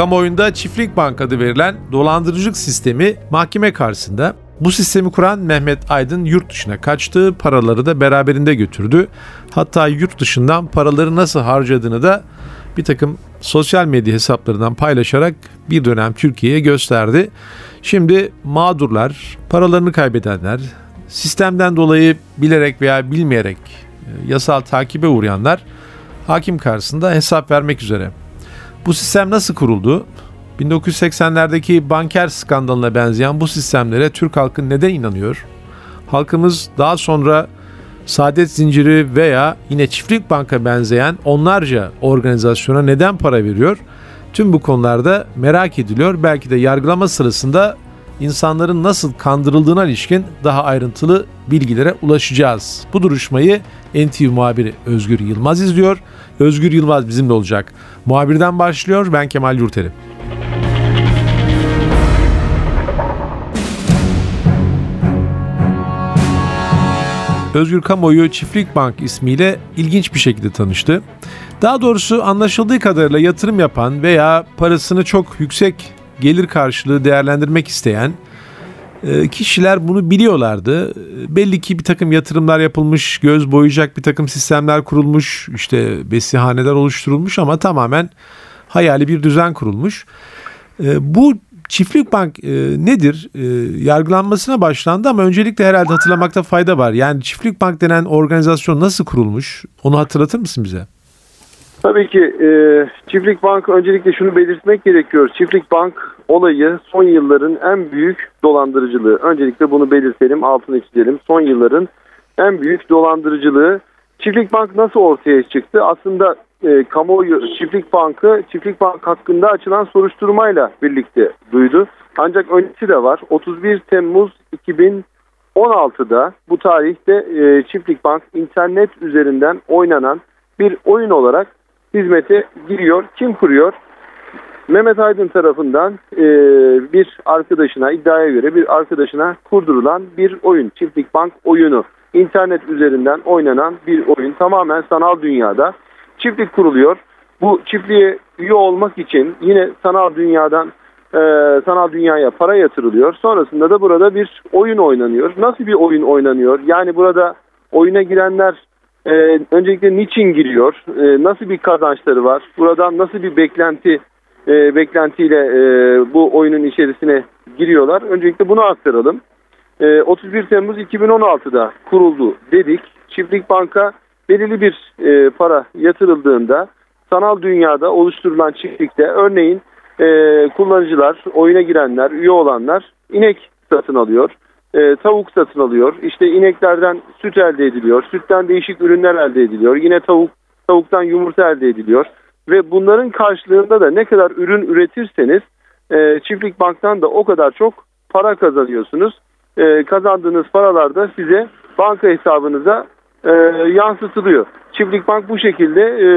Kamuoyunda çiftlik bank adı verilen dolandırıcılık sistemi mahkeme karşısında bu sistemi kuran Mehmet Aydın yurt dışına kaçtı, paraları da beraberinde götürdü. Hatta yurt dışından paraları nasıl harcadığını da bir takım sosyal medya hesaplarından paylaşarak bir dönem Türkiye'ye gösterdi. Şimdi mağdurlar, paralarını kaybedenler, sistemden dolayı bilerek veya bilmeyerek e, yasal takibe uğrayanlar hakim karşısında hesap vermek üzere. Bu sistem nasıl kuruldu? 1980'lerdeki banker skandalına benzeyen bu sistemlere Türk halkı neden inanıyor? Halkımız daha sonra saadet zinciri veya yine çiftlik banka benzeyen onlarca organizasyona neden para veriyor? Tüm bu konularda merak ediliyor. Belki de yargılama sırasında insanların nasıl kandırıldığına ilişkin daha ayrıntılı bilgilere ulaşacağız. Bu duruşmayı NTV muhabiri Özgür Yılmaz izliyor. Özgür Yılmaz bizimle olacak. Muhabirden başlıyor. Ben Kemal Yurteri. Özgür Kamuoyu Çiftlik Bank ismiyle ilginç bir şekilde tanıştı. Daha doğrusu anlaşıldığı kadarıyla yatırım yapan veya parasını çok yüksek gelir karşılığı değerlendirmek isteyen e, kişiler bunu biliyorlardı. Belli ki bir takım yatırımlar yapılmış, göz boyayacak bir takım sistemler kurulmuş, işte besihaneler oluşturulmuş ama tamamen hayali bir düzen kurulmuş. E, bu Çiftlik Bank e, nedir? E, yargılanmasına başlandı ama öncelikle herhalde hatırlamakta fayda var. Yani Çiftlik Bank denen organizasyon nasıl kurulmuş? Onu hatırlatır mısın bize? Tabii ki e, Çiftlik Bank öncelikle şunu belirtmek gerekiyor. Çiftlik Bank olayı son yılların en büyük dolandırıcılığı. Öncelikle bunu belirtelim, altını çizelim. Son yılların en büyük dolandırıcılığı. Çiftlik Bank nasıl ortaya çıktı? Aslında e, kamuoyu Çiftlik Bank'ı Çiftlik Bank hakkında açılan soruşturmayla birlikte duydu. Ancak öncesi de var. 31 Temmuz 2016'da bu tarihte e, Çiftlik Bank internet üzerinden oynanan bir oyun olarak hizmete giriyor. Kim kuruyor? Mehmet Aydın tarafından e, bir arkadaşına iddiaya göre bir arkadaşına kurdurulan bir oyun. Çiftlik Bank oyunu. İnternet üzerinden oynanan bir oyun. Tamamen sanal dünyada. Çiftlik kuruluyor. Bu çiftliğe üye olmak için yine sanal dünyadan e, sanal dünyaya para yatırılıyor. Sonrasında da burada bir oyun oynanıyor. Nasıl bir oyun oynanıyor? Yani burada oyuna girenler e, öncelikle niçin giriyor? E, nasıl bir kazançları var? Buradan nasıl bir beklenti e, beklentiyle e, bu oyunun içerisine giriyorlar? Öncelikle bunu aktaralım. E, 31 Temmuz 2016'da kuruldu dedik. Çiftlik Banka belirli bir e, para yatırıldığında sanal dünyada oluşturulan çiftlikte örneğin e, kullanıcılar, oyuna girenler, üye olanlar inek satın alıyor e, tavuk satın alıyor. İşte ineklerden süt elde ediliyor. Sütten değişik ürünler elde ediliyor. Yine tavuk tavuktan yumurta elde ediliyor. Ve bunların karşılığında da ne kadar ürün üretirseniz e, çiftlik banktan da o kadar çok para kazanıyorsunuz. E, kazandığınız paralar da size banka hesabınıza e, yansıtılıyor. Çiftlik bank bu şekilde e,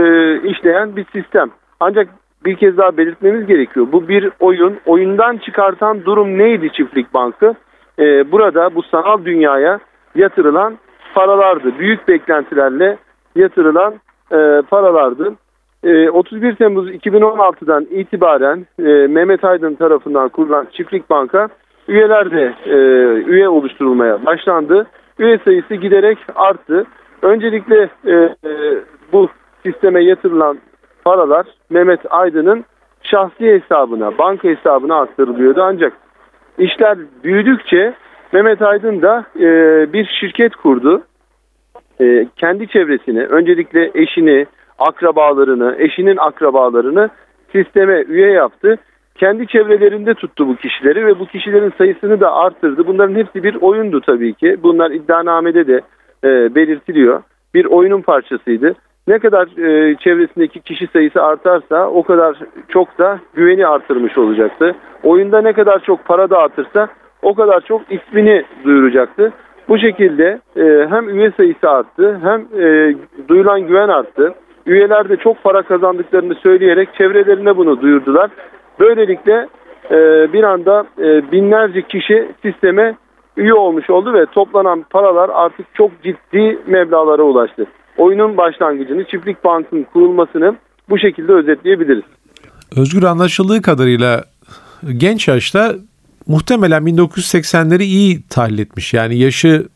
işleyen bir sistem. Ancak bir kez daha belirtmemiz gerekiyor. Bu bir oyun. Oyundan çıkartan durum neydi çiftlik bankı? E, burada bu sanal dünyaya yatırılan paralardı. Büyük beklentilerle yatırılan e, paralardı. E, 31 Temmuz 2016'dan itibaren e, Mehmet Aydın tarafından kurulan Çiftlik Banka üyeler de e, üye oluşturulmaya başlandı. Üye sayısı giderek arttı. Öncelikle e, e, bu sisteme yatırılan paralar Mehmet Aydın'ın şahsi hesabına, banka hesabına aktarılıyordu. Ancak İşler büyüdükçe Mehmet Aydın da e, bir şirket kurdu. E, kendi çevresini, öncelikle eşini, akrabalarını, eşinin akrabalarını sisteme üye yaptı. Kendi çevrelerinde tuttu bu kişileri ve bu kişilerin sayısını da arttırdı. Bunların hepsi bir oyundu tabii ki. Bunlar iddianamede de e, belirtiliyor. Bir oyunun parçasıydı. Ne kadar e, çevresindeki kişi sayısı artarsa o kadar çok da güveni artırmış olacaktı. Oyunda ne kadar çok para dağıtırsa o kadar çok ismini duyuracaktı. Bu şekilde e, hem üye sayısı arttı hem e, duyulan güven arttı. Üyeler de çok para kazandıklarını söyleyerek çevrelerine bunu duyurdular. Böylelikle e, bir anda e, binlerce kişi sisteme üye olmuş oldu ve toplanan paralar artık çok ciddi meblalara ulaştı. Oyunun başlangıcını Çiftlik Bank'ın kurulmasını bu şekilde özetleyebiliriz. Özgür anlaşıldığı kadarıyla genç yaşta muhtemelen 1980'leri iyi tahlil etmiş. Yani yaşı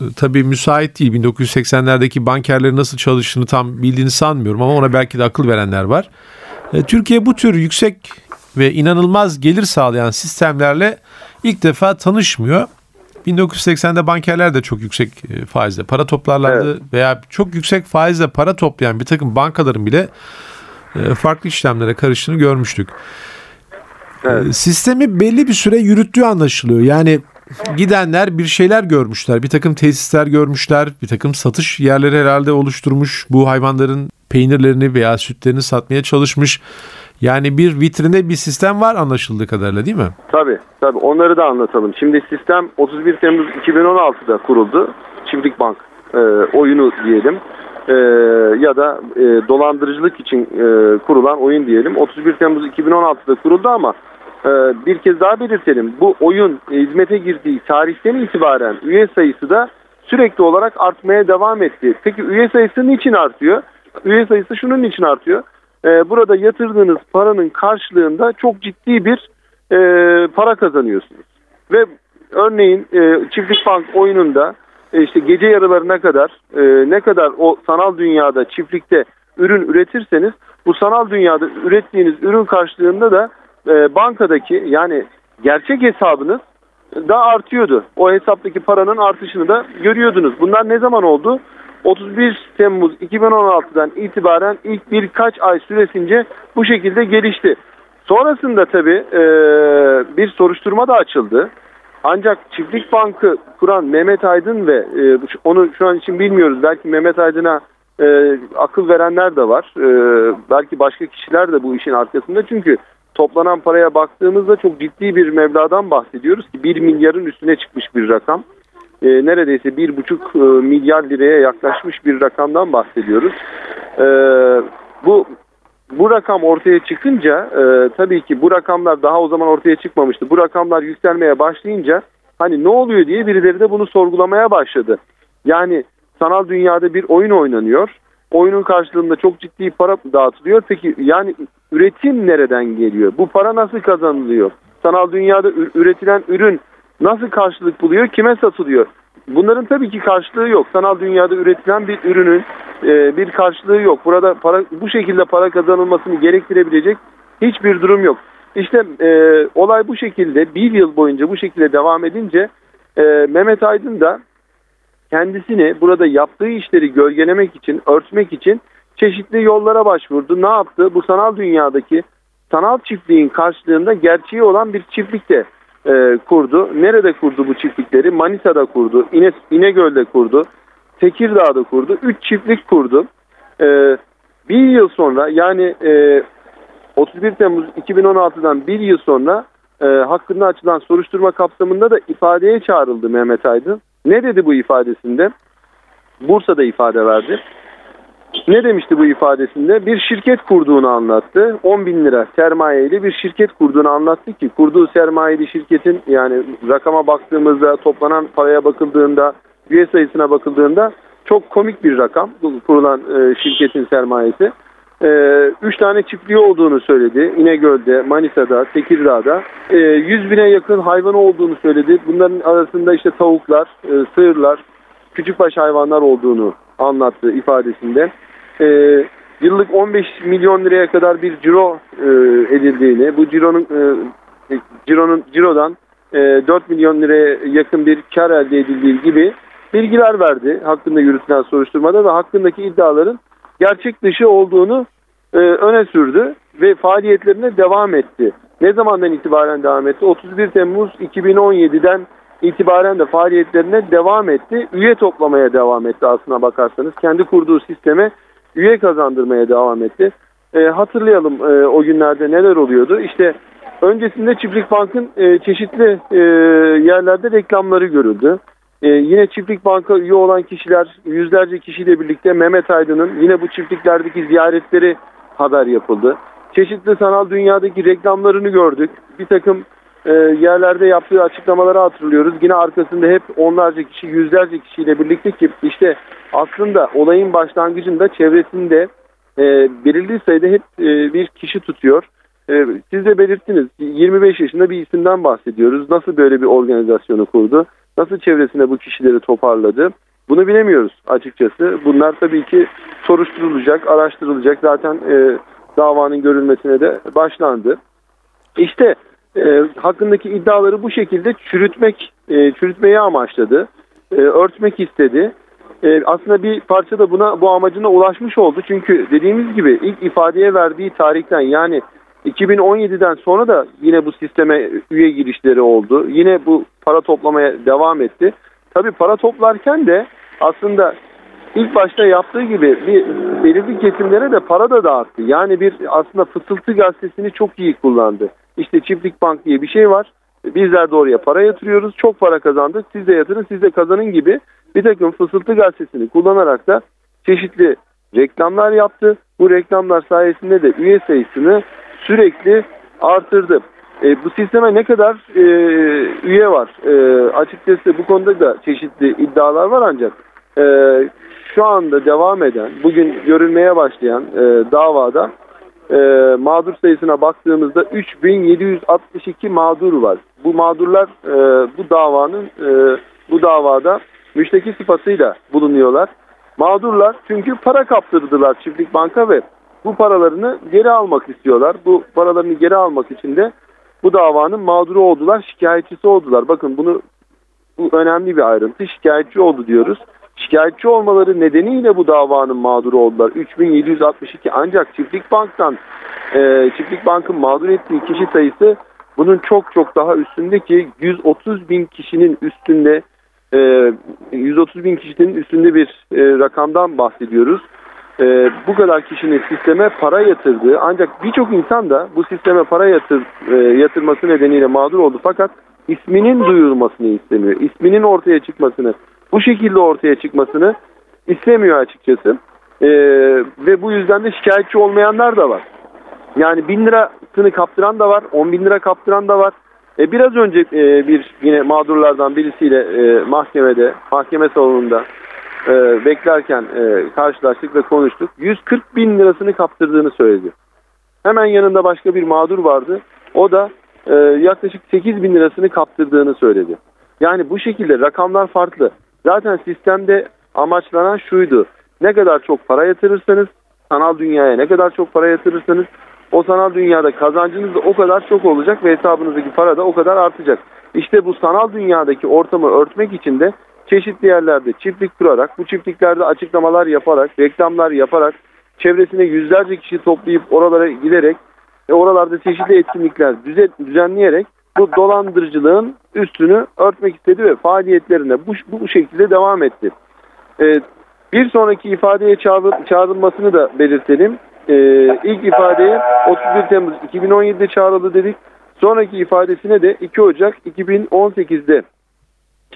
e, tabii müsait değil. 1980'lerdeki bankerlerin nasıl çalıştığını tam bildiğini sanmıyorum ama ona belki de akıl verenler var. E, Türkiye bu tür yüksek ve inanılmaz gelir sağlayan sistemlerle ilk defa tanışmıyor. 1980'de bankerler de çok yüksek e, faizle para toplarlardı evet. veya çok yüksek faizle para toplayan bir takım bankaların bile farklı işlemlere karıştığını görmüştük. Evet. Sistemi belli bir süre yürüttüğü anlaşılıyor. Yani gidenler bir şeyler görmüşler. Bir takım tesisler görmüşler. Bir takım satış yerleri herhalde oluşturmuş. Bu hayvanların peynirlerini veya sütlerini satmaya çalışmış. Yani bir vitrinde bir sistem var anlaşıldığı kadarıyla değil mi? Tabii tabii onları da anlatalım. Şimdi sistem 31 Temmuz 2016'da kuruldu. Çiftlik Bank e, oyunu diyelim. E, ya da e, dolandırıcılık için e, kurulan oyun diyelim. 31 Temmuz 2016'da kuruldu ama e, bir kez daha belirtelim. Bu oyun e, hizmete girdiği tarihten itibaren üye sayısı da sürekli olarak artmaya devam etti. Peki üye sayısı niçin artıyor? Üye sayısı şunun için artıyor. E, burada yatırdığınız paranın karşılığında çok ciddi bir e, para kazanıyorsunuz. Ve örneğin e, Çiftlik Bank oyununda e, işte gece yarılarına kadar e, ne kadar o sanal dünyada çiftlikte ürün üretirseniz bu sanal dünyada ürettiğiniz ürün karşılığında da e, bankadaki yani gerçek hesabınız da artıyordu. O hesaptaki paranın artışını da görüyordunuz. Bunlar ne zaman oldu? 31 Temmuz 2016'dan itibaren ilk birkaç ay süresince bu şekilde gelişti. Sonrasında tabii e, bir soruşturma da açıldı. Ancak Çiftlik Bankı kuran Mehmet Aydın ve e, onu şu an için bilmiyoruz. Belki Mehmet Aydın'a e, akıl verenler de var. E, belki başka kişiler de bu işin arkasında. Çünkü toplanan paraya baktığımızda çok ciddi bir mebladan bahsediyoruz ki 1 milyarın üstüne çıkmış bir rakam. E, neredeyse 1,5 e, milyar liraya yaklaşmış bir rakamdan bahsediyoruz. E, bu bu rakam ortaya çıkınca e, tabii ki bu rakamlar daha o zaman ortaya çıkmamıştı. Bu rakamlar yükselmeye başlayınca hani ne oluyor diye birileri de bunu sorgulamaya başladı. Yani sanal dünyada bir oyun oynanıyor. Oyunun karşılığında çok ciddi para dağıtılıyor. Peki yani üretim nereden geliyor? Bu para nasıl kazanılıyor? Sanal dünyada üretilen ürün nasıl karşılık buluyor? Kime satılıyor? Bunların tabii ki karşılığı yok. Sanal dünyada üretilen bir ürünün e, bir karşılığı yok. Burada para bu şekilde para kazanılmasını gerektirebilecek hiçbir durum yok. İşte e, olay bu şekilde bir yıl boyunca bu şekilde devam edince e, Mehmet Aydın da kendisini burada yaptığı işleri gölgelemek için, örtmek için çeşitli yollara başvurdu. Ne yaptı? Bu sanal dünyadaki sanal çiftliğin karşılığında gerçeği olan bir çiftlikte e, kurdu. Nerede kurdu bu çiftlikleri? Manisa'da kurdu, İne, İnegöl'de kurdu, Tekirdağ'da kurdu. Üç çiftlik kurdu. E, bir yıl sonra yani e, 31 Temmuz 2016'dan bir yıl sonra e, hakkında açılan soruşturma kapsamında da ifadeye çağrıldı Mehmet Aydın. Ne dedi bu ifadesinde? Bursa'da ifade verdi. Ne demişti bu ifadesinde? Bir şirket kurduğunu anlattı. 10 bin lira sermayeli bir şirket kurduğunu anlattı ki kurduğu sermayeli şirketin yani rakama baktığımızda toplanan paraya bakıldığında üye sayısına bakıldığında çok komik bir rakam kurulan e, şirketin sermayesi. E, üç tane çiftliği olduğunu söyledi. İnegöl'de, Manisa'da, Tekirdağ'da. E, 100 bine yakın hayvanı olduğunu söyledi. Bunların arasında işte tavuklar, e, sığırlar, küçükbaş hayvanlar olduğunu anlattı ifadesinde. E, yıllık 15 milyon liraya kadar bir ciro e, edildiğini, bu cironun e, cironun cirodan e, 4 milyon liraya yakın bir kar elde edildiği gibi bilgiler verdi hakkında yürütülen soruşturmada ve hakkındaki iddiaların gerçek dışı olduğunu e, öne sürdü ve faaliyetlerine devam etti. Ne zamandan itibaren devam etti? 31 Temmuz 2017'den itibaren de faaliyetlerine devam etti. Üye toplamaya devam etti aslına bakarsanız. Kendi kurduğu sisteme üye kazandırmaya devam etti. E, hatırlayalım e, o günlerde neler oluyordu. İşte öncesinde Çiftlik Bank'ın e, çeşitli e, yerlerde reklamları görüldü. E, yine Çiftlik Bank'a üye olan kişiler yüzlerce kişiyle birlikte Mehmet Aydın'ın yine bu çiftliklerdeki ziyaretleri haber yapıldı. Çeşitli sanal dünyadaki reklamlarını gördük. Bir takım e, yerlerde yaptığı açıklamaları hatırlıyoruz. Yine arkasında hep onlarca kişi, yüzlerce kişiyle birlikte ki işte aslında olayın başlangıcında çevresinde e, belirli sayıda hep e, bir kişi tutuyor. E, siz de belirttiniz 25 yaşında bir isimden bahsediyoruz. Nasıl böyle bir organizasyonu kurdu? Nasıl çevresine bu kişileri toparladı? Bunu bilemiyoruz açıkçası. Bunlar tabii ki soruşturulacak, araştırılacak. Zaten e, davanın görülmesine de başlandı. İşte e, hakkındaki iddiaları bu şekilde çürütmek, e, çürütmeyi amaçladı. E, örtmek istedi. E, aslında bir parça da buna bu amacına ulaşmış oldu. Çünkü dediğimiz gibi ilk ifadeye verdiği tarihten yani 2017'den sonra da yine bu sisteme üye girişleri oldu. Yine bu para toplamaya devam etti. Tabii para toplarken de aslında ilk başta yaptığı gibi bir belirli kesimlere de para da dağıttı. Yani bir aslında fısıltı gazetesini çok iyi kullandı. İşte çiftlik bank diye bir şey var. Bizler de oraya para yatırıyoruz. Çok para kazandık. Siz de yatırın, siz de kazanın gibi bir takım fısıltı gazetesini kullanarak da çeşitli reklamlar yaptı. Bu reklamlar sayesinde de üye sayısını sürekli artırdı. E, bu sisteme ne kadar e, üye var? E, açıkçası bu konuda da çeşitli iddialar var ancak e, şu anda devam eden, bugün görülmeye başlayan e, davada e, mağdur sayısına baktığımızda 3762 mağdur var. Bu mağdurlar e, bu davanın e, bu davada müşteki sıfatıyla bulunuyorlar. Mağdurlar çünkü para kaptırdılar çiftlik banka ve bu paralarını geri almak istiyorlar. Bu paralarını geri almak için de bu davanın mağduru oldular, şikayetçisi oldular. Bakın bunu bu önemli bir ayrıntı. Şikayetçi oldu diyoruz. Şikayetçi olmaları nedeniyle bu davanın mağduru oldular. 3762 ancak Çiftlik Bank'tan e, Çiftlik Bank'ın mağdur ettiği kişi sayısı bunun çok çok daha üstündeki 130 bin kişinin üstünde e, 130 bin kişinin üstünde bir e, rakamdan bahsediyoruz. E, bu kadar kişinin sisteme para yatırdığı ancak birçok insan da bu sisteme para yatır, e, yatırması nedeniyle mağdur oldu fakat isminin duyurulmasını istemiyor. İsminin ortaya çıkmasını bu şekilde ortaya çıkmasını istemiyor açıkçası. Ee, ve bu yüzden de şikayetçi olmayanlar da var. Yani bin lirasını kaptıran da var, on bin lira kaptıran da var. E, biraz önce e, bir yine mağdurlardan birisiyle e, mahkemede, mahkeme salonunda e, beklerken e, karşılaştık ve konuştuk. 140 bin lirasını kaptırdığını söyledi. Hemen yanında başka bir mağdur vardı. O da e, yaklaşık 8 bin lirasını kaptırdığını söyledi. Yani bu şekilde rakamlar farklı. Zaten sistemde amaçlanan şuydu. Ne kadar çok para yatırırsanız, sanal dünyaya ne kadar çok para yatırırsanız o sanal dünyada kazancınız da o kadar çok olacak ve hesabınızdaki para da o kadar artacak. İşte bu sanal dünyadaki ortamı örtmek için de çeşitli yerlerde çiftlik kurarak, bu çiftliklerde açıklamalar yaparak, reklamlar yaparak, çevresine yüzlerce kişi toplayıp oralara giderek ve oralarda çeşitli etkinlikler düzenleyerek bu dolandırıcılığın üstünü örtmek istedi ve faaliyetlerine bu, bu şekilde devam etti. Ee, bir sonraki ifadeye çağrı, çağrılmasını da belirtelim. Ee, ilk ifadeye 31 Temmuz 2017'de çağrıldı dedik. Sonraki ifadesine de 2 Ocak 2018'de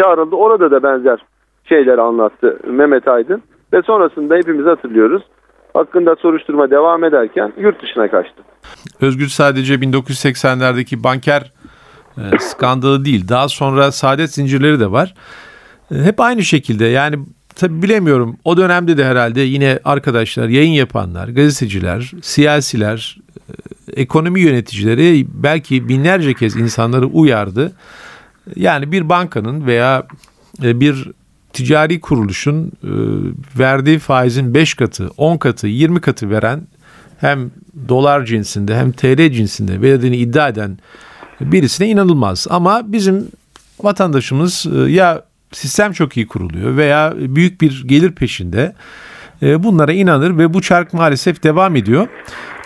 çağrıldı. Orada da benzer şeyler anlattı Mehmet Aydın. Ve sonrasında hepimiz hatırlıyoruz. Hakkında soruşturma devam ederken yurt dışına kaçtı. Özgür sadece 1980'lerdeki banker e, skandalı değil. Daha sonra saadet zincirleri de var. E, hep aynı şekilde yani tabi bilemiyorum o dönemde de herhalde yine arkadaşlar yayın yapanlar, gazeteciler, siyasiler, e, ekonomi yöneticileri belki binlerce kez insanları uyardı. Yani bir bankanın veya bir ticari kuruluşun verdiği faizin 5 katı, 10 katı, 20 katı veren hem dolar cinsinde hem TL cinsinde verdiğini iddia eden birisine inanılmaz. Ama bizim vatandaşımız e, ya sistem çok iyi kuruluyor veya büyük bir gelir peşinde e, bunlara inanır ve bu çark maalesef devam ediyor.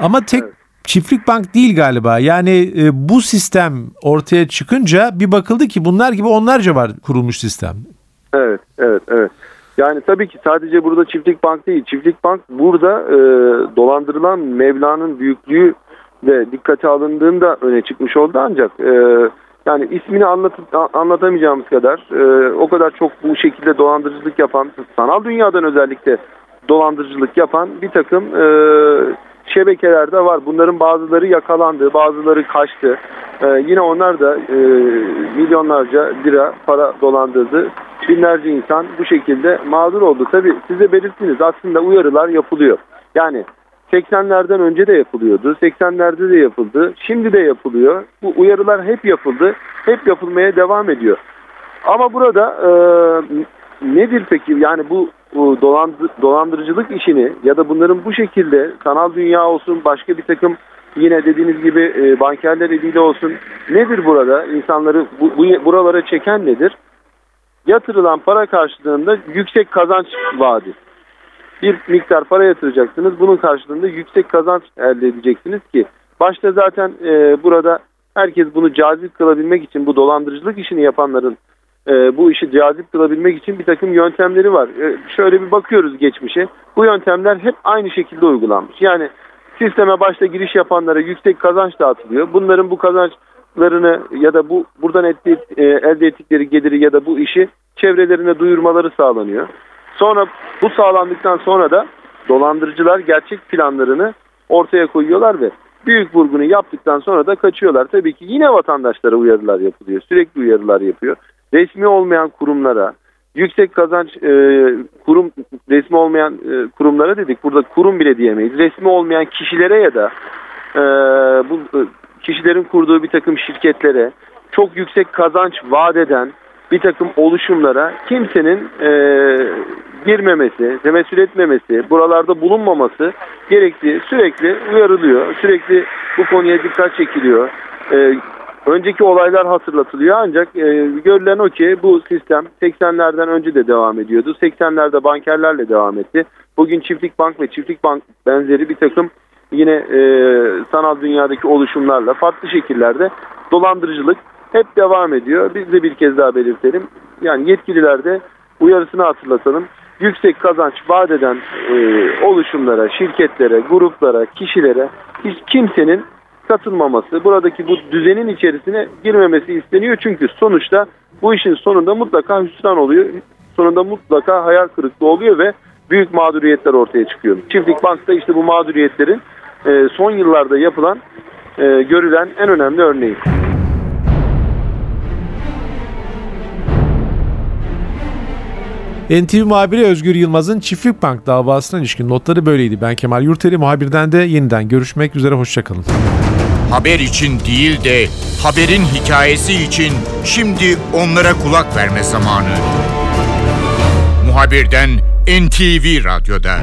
Ama tek çiftlik bank değil galiba. Yani e, bu sistem ortaya çıkınca bir bakıldı ki bunlar gibi onlarca var kurulmuş sistem. Evet, evet, evet. Yani tabii ki sadece burada çiftlik bank değil. Çiftlik bank burada e, dolandırılan Mevla'nın büyüklüğü ve dikkate alındığında öne çıkmış oldu ancak e, yani ismini anlat, anlatamayacağımız kadar e, o kadar çok bu şekilde dolandırıcılık yapan sanal dünyadan özellikle dolandırıcılık yapan bir takım e, şebekeler de var. Bunların bazıları yakalandı, bazıları kaçtı. E, yine onlar da e, milyonlarca lira para dolandırdı. Binlerce insan bu şekilde mağdur oldu. Tabii size belirttiniz aslında uyarılar yapılıyor. Yani 80'lerden önce de yapılıyordu. 80'lerde de yapıldı. Şimdi de yapılıyor. Bu uyarılar hep yapıldı. Hep yapılmaya devam ediyor. Ama burada e, nedir peki? Yani bu, bu dolandı, dolandırıcılık işini ya da bunların bu şekilde sanal dünya olsun başka bir takım yine dediğiniz gibi e, bankerler eliyle olsun nedir burada? İnsanları bu, bu, buralara çeken nedir? Yatırılan para karşılığında yüksek kazanç vaadi bir miktar para yatıracaksınız. Bunun karşılığında yüksek kazanç elde edeceksiniz ki başta zaten e, burada herkes bunu cazip kılabilmek için bu dolandırıcılık işini yapanların e, bu işi cazip kılabilmek için bir takım yöntemleri var. E, şöyle bir bakıyoruz geçmişe. Bu yöntemler hep aynı şekilde uygulanmış. Yani sisteme başta giriş yapanlara yüksek kazanç dağıtılıyor. Bunların bu kazançlarını ya da bu buradan ettiği, e, elde ettikleri geliri ya da bu işi çevrelerine duyurmaları sağlanıyor. Sonra bu sağlandıktan sonra da dolandırıcılar gerçek planlarını ortaya koyuyorlar ve büyük vurgunu yaptıktan sonra da kaçıyorlar. Tabii ki yine vatandaşlara uyarılar yapılıyor. Sürekli uyarılar yapıyor. Resmi olmayan kurumlara, yüksek kazanç e, kurum resmi olmayan e, kurumlara dedik. Burada kurum bile diyemeyiz. Resmi olmayan kişilere ya da e, bu e, kişilerin kurduğu bir takım şirketlere çok yüksek kazanç vaat eden bir takım oluşumlara kimsenin e, girmemesi, temessül etmemesi, buralarda bulunmaması gerektiği sürekli uyarılıyor. Sürekli bu konuya dikkat çekiliyor. E, önceki olaylar hatırlatılıyor ancak e, görülen o ki bu sistem 80'lerden önce de devam ediyordu. 80'lerde bankerlerle devam etti. Bugün Çiftlik Bank ve Çiftlik Bank benzeri bir takım yine e, sanal dünyadaki oluşumlarla farklı şekillerde dolandırıcılık hep devam ediyor. Biz de bir kez daha belirtelim. Yani yetkililer de uyarısını hatırlatalım. Yüksek kazanç vaat eden e, oluşumlara, şirketlere, gruplara, kişilere hiç kimsenin katılmaması, buradaki bu düzenin içerisine girmemesi isteniyor. Çünkü sonuçta bu işin sonunda mutlaka hüsran oluyor. Sonunda mutlaka hayal kırıklığı oluyor ve büyük mağduriyetler ortaya çıkıyor. Çiftlik Bank'ta işte bu mağduriyetlerin e, son yıllarda yapılan, e, görülen en önemli örneği. NTV muhabiri Özgür Yılmaz'ın Çiftlik Bank davasına ilişkin notları böyleydi. Ben Kemal Yurteri muhabirden de yeniden görüşmek üzere hoşçakalın. Haber için değil de haberin hikayesi için şimdi onlara kulak verme zamanı. Muhabirden NTV Radyo'da.